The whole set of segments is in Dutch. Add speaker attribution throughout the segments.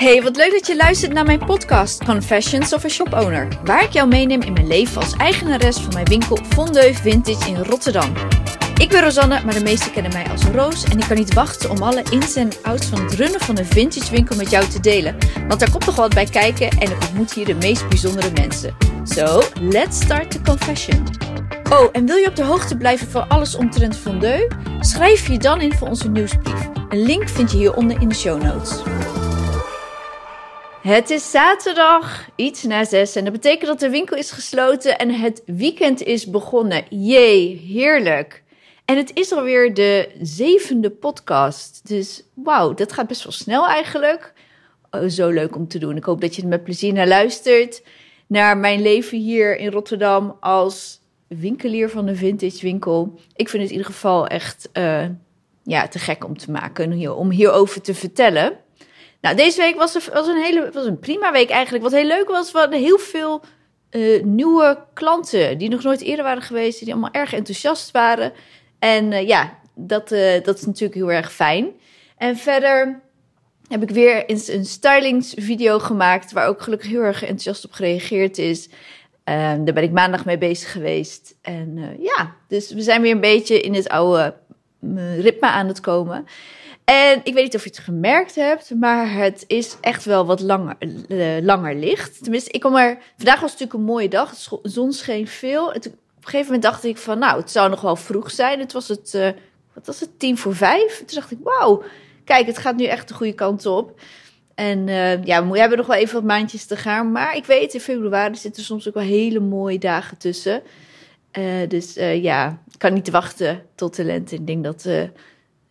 Speaker 1: Hey, wat leuk dat je luistert naar mijn podcast Confessions of a Shop Owner, waar ik jou meeneem in mijn leven als eigenares van mijn winkel Fondeu Vintage in Rotterdam. Ik ben Rosanne, maar de meesten kennen mij als Roos en ik kan niet wachten om alle ins en outs van het runnen van een vintage winkel met jou te delen, want daar komt nog wat bij kijken en ik ontmoet hier de meest bijzondere mensen. So, let's start the confession. Oh, en wil je op de hoogte blijven van alles omtrent Fondeu? Schrijf je dan in voor onze nieuwsbrief. Een link vind je hieronder in de show notes. Het is zaterdag, iets na zes. En dat betekent dat de winkel is gesloten en het weekend is begonnen. Jee, heerlijk. En het is alweer de zevende podcast. Dus wauw, dat gaat best wel snel eigenlijk. Oh, zo leuk om te doen. Ik hoop dat je er met plezier naar luistert. Naar mijn leven hier in Rotterdam als winkelier van een vintage winkel. Ik vind het in ieder geval echt uh, ja, te gek om te maken, om hierover te vertellen. Nou, deze week was, er, was, een hele, was een prima week eigenlijk. Wat heel leuk was, we hadden heel veel uh, nieuwe klanten die nog nooit eerder waren geweest, die allemaal erg enthousiast waren. En uh, ja, dat, uh, dat is natuurlijk heel erg fijn. En verder heb ik weer eens een stylingsvideo gemaakt, waar ook gelukkig heel erg enthousiast op gereageerd is. daar ben ik maandag mee bezig geweest. En ja, dus we zijn weer een beetje in het oude ritme aan het komen. En ik weet niet of je het gemerkt hebt, maar het is echt wel wat langer, uh, langer licht. Tenminste, ik kom er. Vandaag was natuurlijk een mooie dag. De zon scheen veel. Het, op een gegeven moment dacht ik van, nou, het zou nog wel vroeg zijn. Het was het, uh, wat was het, tien voor vijf. Toen dacht ik, wauw, kijk, het gaat nu echt de goede kant op. En uh, ja, we hebben nog wel even wat maandjes te gaan. Maar ik weet, in februari zitten soms ook wel hele mooie dagen tussen. dus ja, ik kan niet wachten tot de lente. Ik denk dat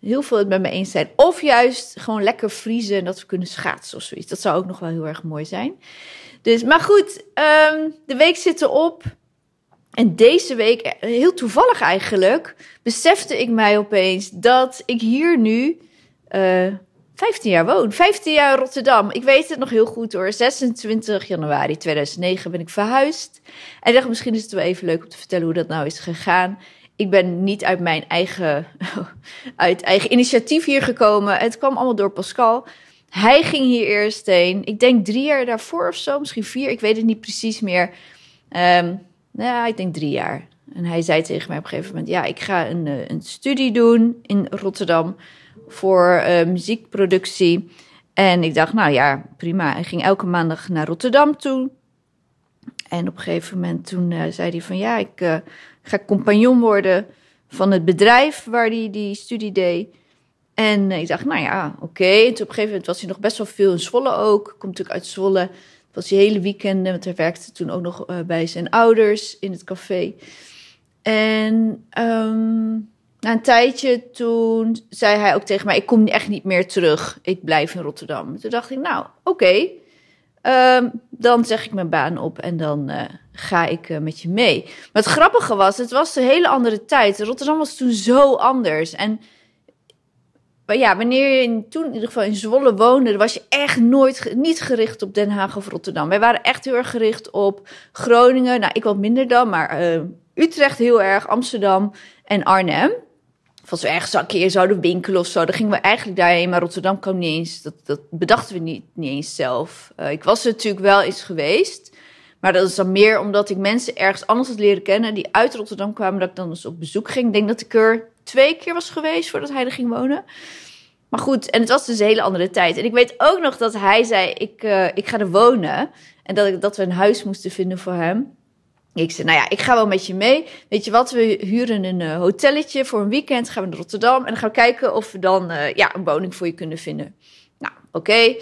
Speaker 1: heel veel het met me eens zijn. Of juist gewoon lekker vriezen en dat we kunnen schaatsen of zoiets. Dat zou ook nog wel heel erg mooi zijn. Dus, maar goed, um, de week zit erop. En deze week, eh, heel toevallig eigenlijk, besefte ik mij opeens dat ik hier nu uh, eh, 15 jaar woon. 15 jaar Rotterdam. Ik weet het nog heel goed hoor. 26 januari 2009 ben ik verhuisd. En dacht, misschien is het wel even leuk om te vertellen hoe dat nou is gegaan ik ben niet uit mijn eigen, uit eigen initiatief hier gekomen. Het kwam allemaal door Pascal. Hij ging hier eerst heen. Ik denk drie jaar daarvoor of zo, misschien vier. Ik weet het niet precies meer. Um, nou ja, ik denk drie jaar. En hij zei tegen mij op een gegeven moment: Ja, ik ga een, eh, een studie doen in Rotterdam voor uh, muziekproductie. En ik dacht, nou ja, prima. Hij ging elke maandag naar Rotterdam toe. En op een gegeven moment toen uh, zei hij van ja, ik ga compagnon worden van het bedrijf waar hij die studie deed. En ik dacht, nou ja, oké. Toen op een gegeven moment was hij nog best wel veel in Zwolle ook. Komt natuurlijk uit Zwolle. Was hij hele weekenden, want hij werkte toen ook nog uh, bij zijn ouders in het café. En um, na een tijdje toen zei hij ook tegen mij, ik kom echt niet meer terug. Ik blijf in Rotterdam. Toen dacht ik, nou, oké. Um, dan zeg ik mijn baan op en dan uh, ga ik uh, met je mee. Maar het grappige was, het was een hele andere tijd. Rotterdam was toen zo anders. En ja, wanneer je toen in ieder geval in Zwolle woonde, was je echt nooit niet gericht op Den Haag of Rotterdam. Wij waren echt heel erg gericht op Groningen. Nou, ik wat minder dan, maar uh, Utrecht heel erg, Amsterdam en Arnhem of als ergens een keer zouden winkelen of zo, dan gingen we eigenlijk daarheen. Maar Rotterdam kwam niet eens, dat, dat bedachten we niet, niet eens zelf. Uh, ik was er natuurlijk wel eens geweest. Maar dat is dan meer omdat ik mensen ergens anders had leren kennen die uit Rotterdam kwamen, dat ik dan eens op bezoek ging. Ik denk dat ik er twee keer was geweest voordat hij er ging wonen. Maar goed, en het was dus een hele andere tijd. En ik weet ook nog dat hij zei: Ik, uh, ik ga er wonen. En dat, ik, dat we een huis moesten vinden voor hem. Ik zei, nou ja, ik ga wel met je mee. Weet je wat, we huren een uh, hotelletje voor een weekend. Gaan we naar Rotterdam en dan gaan we kijken of we dan uh, ja, een woning voor je kunnen vinden. Nou, oké.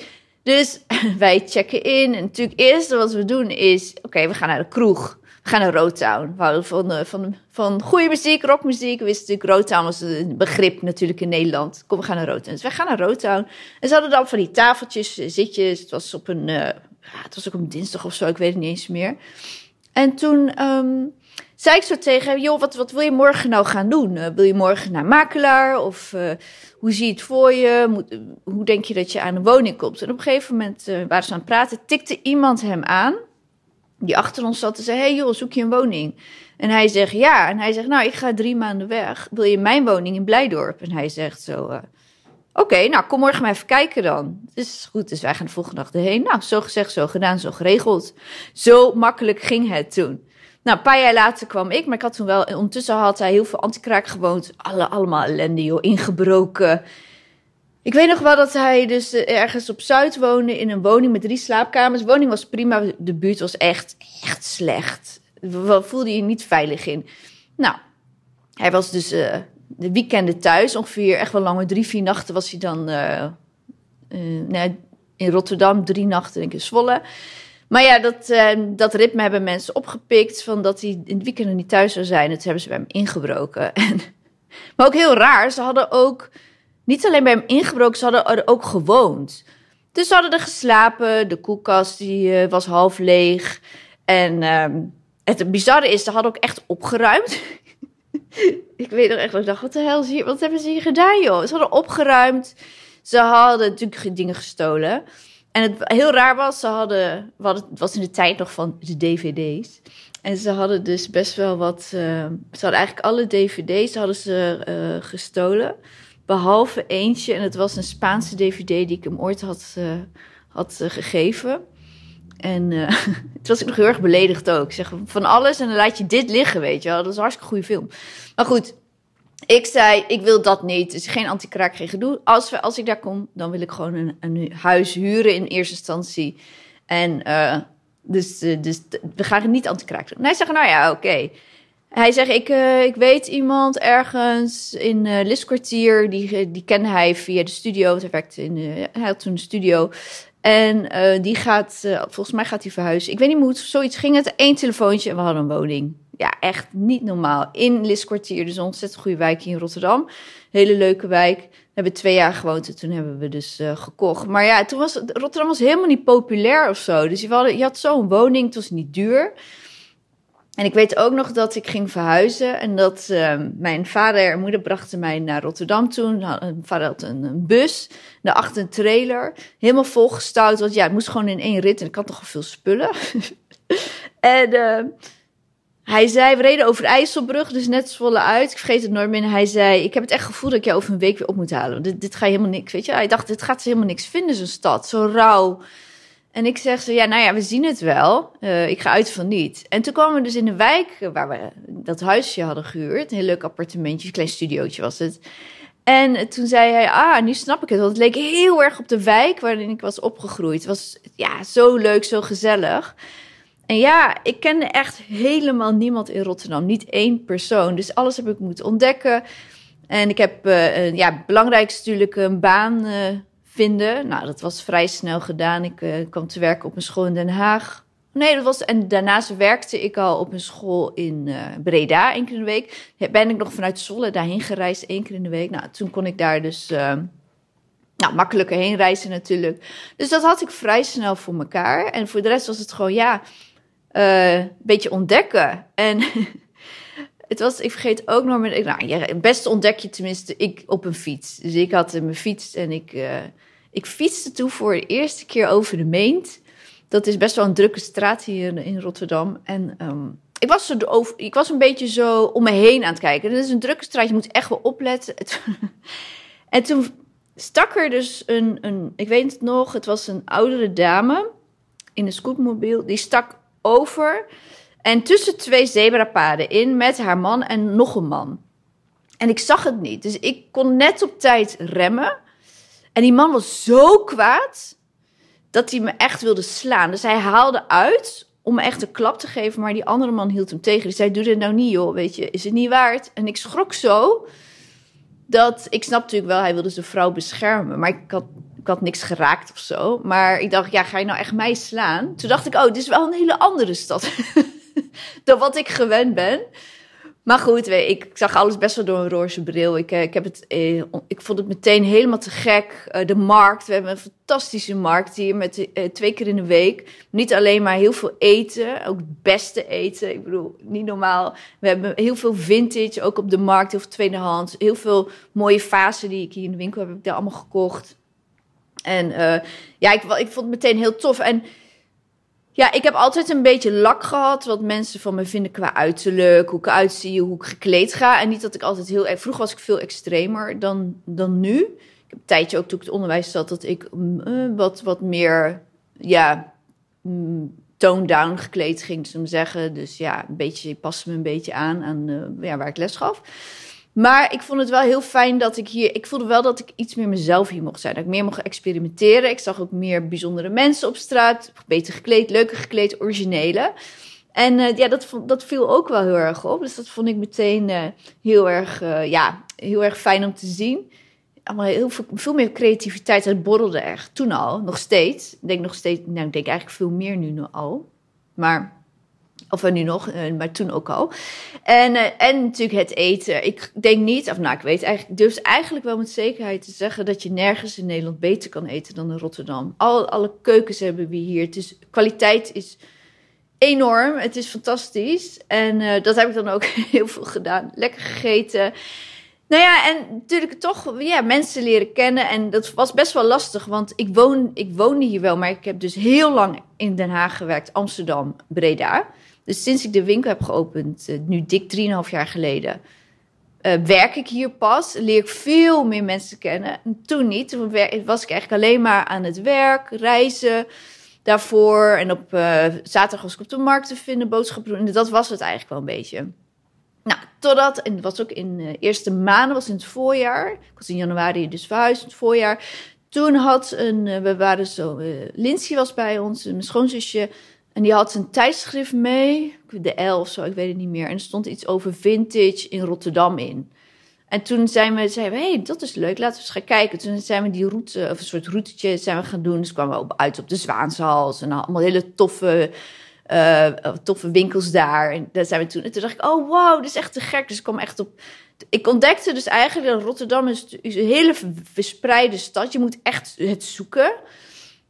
Speaker 1: Dus wij checken in. En natuurlijk eerste wat we doen is, oké, we gaan naar de kroeg. We gaan naar Roadtown. We houden van, uh, van, van goede muziek, rockmuziek. We wisten natuurlijk, Roadtown was een begrip natuurlijk in Nederland. Kom, we gaan naar Roadtown. Dus wij gaan naar Roadtown. En ze hadden dan van die tafeltjes, zitjes. Het was op een, het was ook op een dinsdag of zo, ik weet het niet eens meer. En toen um, zei ik zo tegen hem, joh, wat, wat wil je morgen nou gaan doen? Uh, wil je morgen naar makelaar? Of uh, hoe zie je het voor je? Moet, uh, hoe denk je dat je aan een woning komt? En op een gegeven moment waren ze aan het praten, tikte iemand hem aan, die achter ons zat en zei, hey joh, zoek je een woning? En hij zegt, ja. En hij zegt, nou, ik ga drie maanden weg. Wil je mijn woning in Blijdorp? En hij zegt zo, Oké, nou kom morgen maar even kijken dan. Dus goed, dus wij gaan de volgende dag erheen. Nou, zo gezegd, zo gedaan, zo geregeld. Zo makkelijk ging het toen. Nou, een paar jaar later kwam ik, maar ik had toen wel... Ondertussen had hij heel veel antikraak gewoond. Alle, allemaal ellende, joh, ingebroken. Ik weet nog wel dat hij dus eh, ergens op Zuid woonde... in een woning met drie slaapkamers. Woning was prima, de buurt was echt, echt slecht. Voelde je niet veilig in. Nou, hij was dus uh, de weekenden thuis. Ongeveer echt wel langer, drie, vier nachten was hij dan... Uh, nee, in Rotterdam, drie nachten denk ik in Zwolle... Maar ja, dat, uh, dat ritme hebben mensen opgepikt. Van dat hij in het weekend niet thuis zou zijn. Dat hebben ze bij hem ingebroken. En, maar ook heel raar, ze hadden ook niet alleen bij hem ingebroken, ze hadden er ook gewoond. Dus ze hadden er geslapen. De koelkast die, was half leeg. En uh, het bizarre is, ze hadden ook echt opgeruimd. ik weet nog echt, ik dacht, wat de hel hier? Wat hebben ze hier gedaan, joh? Ze hadden opgeruimd. Ze hadden natuurlijk dingen gestolen. En het heel raar was, ze hadden, het was in de tijd nog van de dvd's. En ze hadden dus best wel wat, uh, ze hadden eigenlijk alle dvd's hadden ze uh, gestolen. Behalve eentje, en het was een Spaanse dvd die ik hem ooit had, uh, had gegeven. En het was ik nog heel erg beledigd ook. Ik zeg van alles en dan laat je dit liggen, weet je wel. Dat is een hartstikke goede film. Maar goed, ik zei, ik wil dat niet. Dus geen anti-kraak, geen gedoe. Als, we, als ik daar kom, dan wil ik gewoon een, een huis huren in eerste instantie. En uh, dus, uh, dus we gaan niet anti-kraak doen. En hij zegt, nou ja, oké. Hij zegt, ik, uh, ik weet iemand ergens in uh, Liskwartier. Die, die kende hij via de studio. Hij in hij had toen een studio. En die gaat, volgens mij gaat hij verhuizen. Ik weet niet hoe het zoiets ging. Het één telefoontje en we hadden een woning ja, echt niet normaal. In Liskwartier, dus een ontzettend goede wijk hier in Rotterdam. Hele leuke wijk. We hebben twee jaar gewoond en toen hebben we dus uh, gekocht. Maar ja, toen was Rotterdam was helemaal niet populair of zo. Dus je had, je had zo'n woning, het was niet duur. En ik weet ook nog dat ik ging verhuizen en dat uh, mijn vader en moeder brachten mij naar Rotterdam toen. Mijn vader had een, een bus, daarachter een trailer, helemaal volgestouwd. Want ja, het moest gewoon in één rit en ik had toch al veel spullen. en... Uh, hij zei, we reden over de IJsselbrug, dus net Zwolle uit. Ik vergeet het nooit meer. Hij zei, ik heb het echt gevoel dat ik jou over een week weer op moet halen. Dit, dit ga je helemaal niks, weet je. Hij dacht, dit gaat ze helemaal niks vinden, zo'n stad. Zo rauw. En ik zeg ze, ja, nou ja, we zien het wel. Uh, ik ga uit van niet. En toen kwamen we dus in de wijk waar we dat huisje hadden gehuurd. Een heel leuk appartementje, een klein studiootje was het. En toen zei hij, ah, nu snap ik het. Want het leek heel erg op de wijk waarin ik was opgegroeid. Het was ja, zo leuk, zo gezellig. En ja, ik kende echt helemaal niemand in Rotterdam. Niet één persoon. Dus alles heb ik moeten ontdekken. En ik heb, uh, ja, het belangrijkste natuurlijk een baan uh, vinden. Nou, dat was vrij snel gedaan. Ik uh, kwam te werken op een school in Den Haag. Nee, dat was. En daarnaast werkte ik al op een school in Breda, één keer in de week. Ben ik nog vanuit Zwolle daarheen gereisd, één keer in de week. Nou, toen kon ik daar dus. Nou, makkelijker heen reizen natuurlijk. Dus dat had ik vrij snel voor mekaar. En voor de rest was het gewoon, ja, een beetje ontdekken. En het was, ik vergeet ook nog, nou, het beste ontdek je tenminste ik op een fiets. Dus ik had mijn fiets en ik, ik fietste toen voor de eerste keer over de Meent. Dat is best wel een drukke straat hier in Rotterdam. En um, ik, was zo over, ik was een beetje zo om me heen aan het kijken. Het is een drukke straat, je moet echt wel opletten. en toen stak er dus een, een, ik weet het nog, het was een oudere dame in een scootmobiel. Die stak over en tussen twee zebrapaden in met haar man en nog een man. En ik zag het niet, dus ik kon net op tijd remmen. En die man was zo kwaad dat hij me echt wilde slaan. Dus hij haalde uit om me echt een klap te geven, maar die andere man hield hem tegen. Dus hij doe dit nou niet, joh, weet je, is het niet waard? En ik schrok zo dat ik snap natuurlijk wel, hij wilde zijn vrouw beschermen, maar ik had ik had niks geraakt of zo. Maar ik dacht, ja, ga je nou echt mij slaan? Toen dacht ik, oh, dit is wel een hele andere stad dan wat ik gewend ben. Maar goed, ik zag alles best wel door een roze bril. Ik, eh, ik, heb het, eh, ik vond het meteen helemaal te gek. Eh, de markt, we hebben een fantastische markt hier met twee keer in de week. Niet alleen maar heel veel eten, ook het beste eten. Ik bedoel, niet normaal. We hebben heel veel vintage, ook op de markt, heel veel tweedehands. Heel veel mooie vazen die ik hier in de winkel heb, heb ik daar allemaal gekocht. En ja, ik, ik vond het meteen heel tof. En ja, ik heb altijd een beetje lak gehad wat mensen van me vinden qua uiterlijk, hoe ik eruit zie, hoe ik gekleed ga. En niet dat ik altijd heel... Vroeger was ik veel extremer dan, dan nu. heb een tijdje ook toen ik het onderwijs zat, dat ik mm, eh, wat, wat meer, ja, mm, tone down gekleed ging, zeggen. Dus ja, een beetje, paste me een beetje aan aan uh, ja, waar ik les gaf. Maar ik vond het wel heel fijn dat ik hier. Ik voelde wel dat ik iets meer mezelf hier mocht zijn. Dat ik meer mocht experimenteren. Ik zag ook meer bijzondere mensen op straat. Beter gekleed, leuker gekleed, originele. En uh, ja, dat, dat viel ook wel heel erg op. Dus dat vond ik meteen uh, heel, erg, uh, ja, heel erg fijn om te zien. Allemaal heel veel, veel meer creativiteit. Het borrelde echt toen al, nog steeds. Ik denk nog steeds, nou, ik denk eigenlijk veel meer nu al. Maar of nu nog, maar toen ook al. En, en natuurlijk het eten. Ik denk niet, of nou, ik weet eigenlijk, durf eigenlijk wel met zekerheid te zeggen dat je nergens in Nederland beter kan eten dan in Rotterdam. Al, alle keukens hebben we hier. Het is, kwaliteit is enorm. Het is fantastisch. En dat heb ik dan ook heel veel gedaan. Lekker gegeten. Nou ja, en natuurlijk toch ja, mensen leren kennen. En dat was best wel lastig, want ik, woon, ik woonde hier wel, maar ik heb dus heel lang in Den Haag gewerkt, Amsterdam, Breda. Dus sinds ik de winkel heb geopend, uh, nu dik 3,5 jaar geleden, uh, werk ik hier pas. Leer ik veel meer mensen kennen. En toen niet. Toen was ik eigenlijk alleen maar aan het werk, reizen daarvoor. En op uh, zaterdag was ik op de markt te vinden, boodschappen doen. En dat was het eigenlijk wel een beetje. Nou, totdat, en dat was ook in de eerste maanden, was in het voorjaar. Ik was in januari dus verhuisd, in het voorjaar. Toen had een, we waren zo, uh, Lindsay was bij ons, mijn schoonzusje. En die had een tijdschrift mee, de L of zo, ik weet het niet meer. En er stond iets over vintage in Rotterdam in. En toen zijn we, zeiden we, hey, dat is leuk, laten we eens gaan kijken. Toen zijn we die route, of een soort routetje zijn we gaan doen. Dus kwamen we uit op de Zwaanshals en allemaal hele toffe, uh, toffe winkels daar. En daar zijn we toen, en toen dacht ik, oh wow, dit is echt te gek. Dus ik kwam echt op, ik ontdekte dus eigenlijk dat Rotterdam is een hele verspreide stad. Je moet echt het zoeken.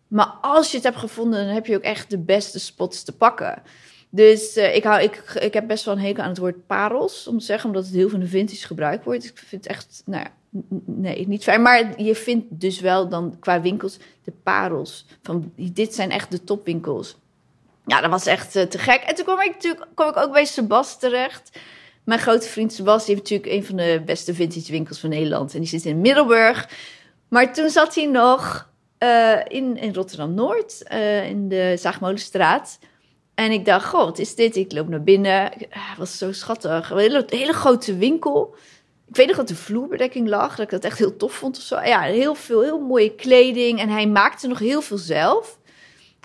Speaker 1: Maar als je het hebt gevonden, dan heb je ook echt de beste spots te pakken. Dus uh, ik, hou, ik, ik heb best wel een hekel aan het woord parels, om te zeggen, omdat het heel veel de vintage gebruikt wordt. Ik vind het echt, nou ja, nee, niet fijn. Maar je vindt dus wel dan qua winkels de parels. Van, dit zijn echt de topwinkels. Ja, dat was echt uh, te gek. En toen kwam ik natuurlijk kwam ik ook bij Sebas terecht. Mijn grote vriend Sebas, die heeft natuurlijk een van de beste vintage winkels van Nederland. En die zit in Middelburg. Maar toen zat hij nog uh, in, in Rotterdam-Noord, in de Zaagmolenstraat. En ik dacht, goh, wat is dit? Ik loop naar binnen. Het was zo schattig. Een hele, hele, grote winkel. Ik weet nog dat de vloerbedekking lag. Dat ik dat echt heel tof vond of zo. Ja, heel veel, heel mooie kleding. En hij maakte nog heel veel zelf.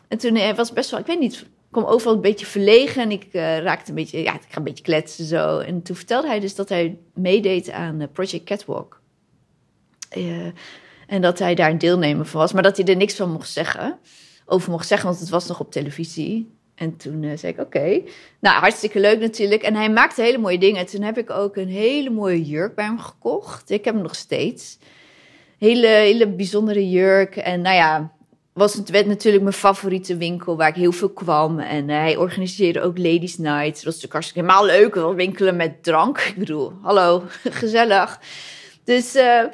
Speaker 1: En toen hij was best wel, ik weet niet, ik kwam overal een beetje verlegen. En ik raakte een beetje, ja, ik ga een beetje kletsen zo. En toen vertelde hij dus dat hij meedeed aan Project Catwalk. Uh, en dat hij daar een deelnemer van was. Maar dat hij er niks van mocht zeggen. Over mocht zeggen, want het was nog op televisie. En toen uh, zei ik, oké. Nou, hartstikke leuk natuurlijk. En hij maakte hele mooie dingen. Toen heb ik ook een hele mooie jurk bij hem gekocht. Ik heb hem nog steeds. Hele, hele bijzondere jurk. En nou ja, was het werd natuurlijk mijn favoriete winkel waar ik heel veel kwam. En uh, hij organiseerde ook Ladies Night. Dat was natuurlijk hartstikke helemaal leuk. Winkelen met drank. Ik bedoel, hallo, gezellig. Dus uh,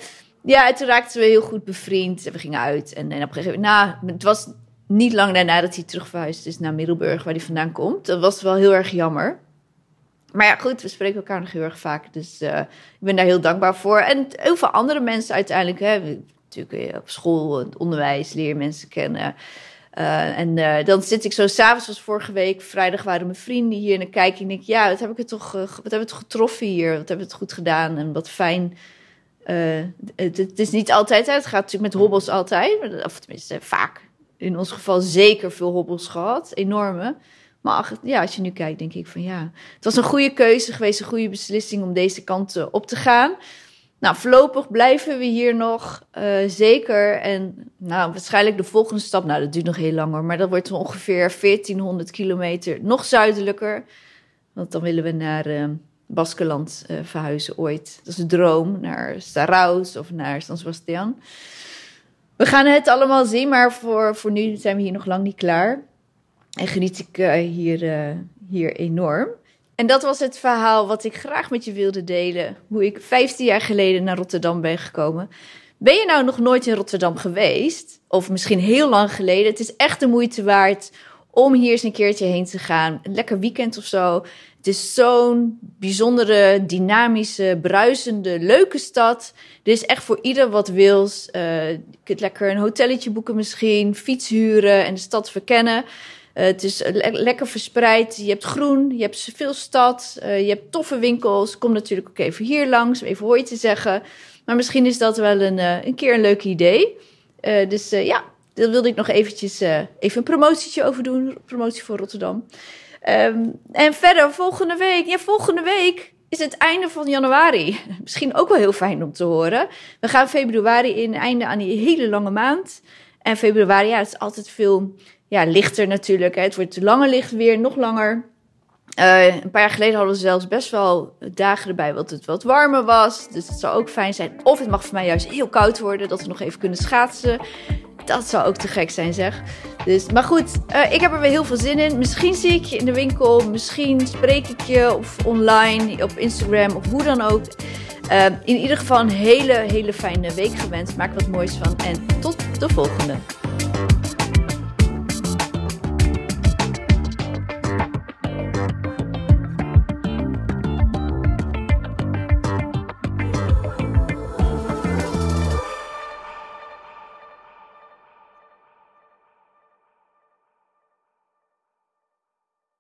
Speaker 1: ja, toen raakten we heel goed bevriend. En we gingen uit. En, en op een gegeven moment, nou, het was niet lang daarna dat hij terugverhuisd is naar Middelburg, waar hij vandaan komt. Dat was wel heel erg jammer. Maar ja, goed, we spreken elkaar nog heel erg vaak. Dus uh, ik ben daar heel dankbaar voor. En heel veel andere mensen uiteindelijk. Hè, natuurlijk op school, onderwijs, leer mensen kennen. Uh, en dan zit ik zo s'avonds, zoals vorige week, vrijdag waren mijn vrienden hier. En dan kijk ik en denk, ja, wat heb ik het toch, wat hebben we het getroffen hier? Wat hebben we het goed gedaan? En wat fijn. Het, het, is niet altijd, het gaat natuurlijk met hobbels altijd. Of tenminste, vaak in ons geval zeker veel hobbels gehad, enorme. Maar ja, als je nu kijkt, denk ik van ja, het was een goede keuze geweest, een goede beslissing om deze kant op te gaan. Nou, voorlopig blijven we hier nog uh, zeker. En nou, waarschijnlijk de volgende stap, nou, dat duurt nog heel lang hoor, maar dat wordt ongeveer 1400 kilometer nog zuidelijker. Want dan willen we naar uh, Baskeland uh, verhuizen ooit. Dat is de droom, naar Saraus of naar San Sebastian. We gaan het allemaal zien, maar voor, voor nu zijn we hier nog lang niet klaar. En geniet ik uh, hier, uh, hier enorm. En dat was het verhaal wat ik graag met je wilde delen. Hoe ik 15 jaar geleden naar Rotterdam ben gekomen. Ben je nou nog nooit in Rotterdam geweest? Of misschien heel lang geleden? Het is echt de moeite waard om hier eens een keertje heen te gaan. Een lekker weekend of zo. Het is zo'n bijzondere, dynamische, bruisende, leuke stad. Er is echt voor ieder wat wils. Uh, je kunt lekker een hotelletje boeken misschien, fiets huren en de stad verkennen. Uh, het is lekker verspreid. Je hebt groen, je hebt veel stad, uh, je hebt toffe winkels. Kom natuurlijk ook even hier langs om even hooi te zeggen. Maar misschien is dat wel een, een keer een leuk idee. dus ja, daar wilde ik nog eventjes even een promotietje over doen. Promotie voor Rotterdam. Um, en verder, volgende week. Ja, volgende week is het einde van januari. Misschien ook wel heel fijn om te horen. We gaan februari in, einde aan die hele lange maand. En februari, ja, is altijd veel ja, lichter natuurlijk. Hè. Het wordt langer licht weer, nog langer. Uh, een paar jaar geleden hadden we zelfs best wel dagen erbij wat het wat warmer was. Dus het zou ook fijn zijn. Of het mag voor mij juist heel koud worden, dat we nog even kunnen schaatsen. Dat zou ook te gek zijn, zeg. Dus, maar goed, uh, ik heb er weer heel veel zin in. Misschien zie ik je in de winkel. Misschien spreek ik je of online, op Instagram of hoe dan ook. Uh, in ieder geval een hele, hele fijne week gewenst. Maak wat moois van en tot de volgende.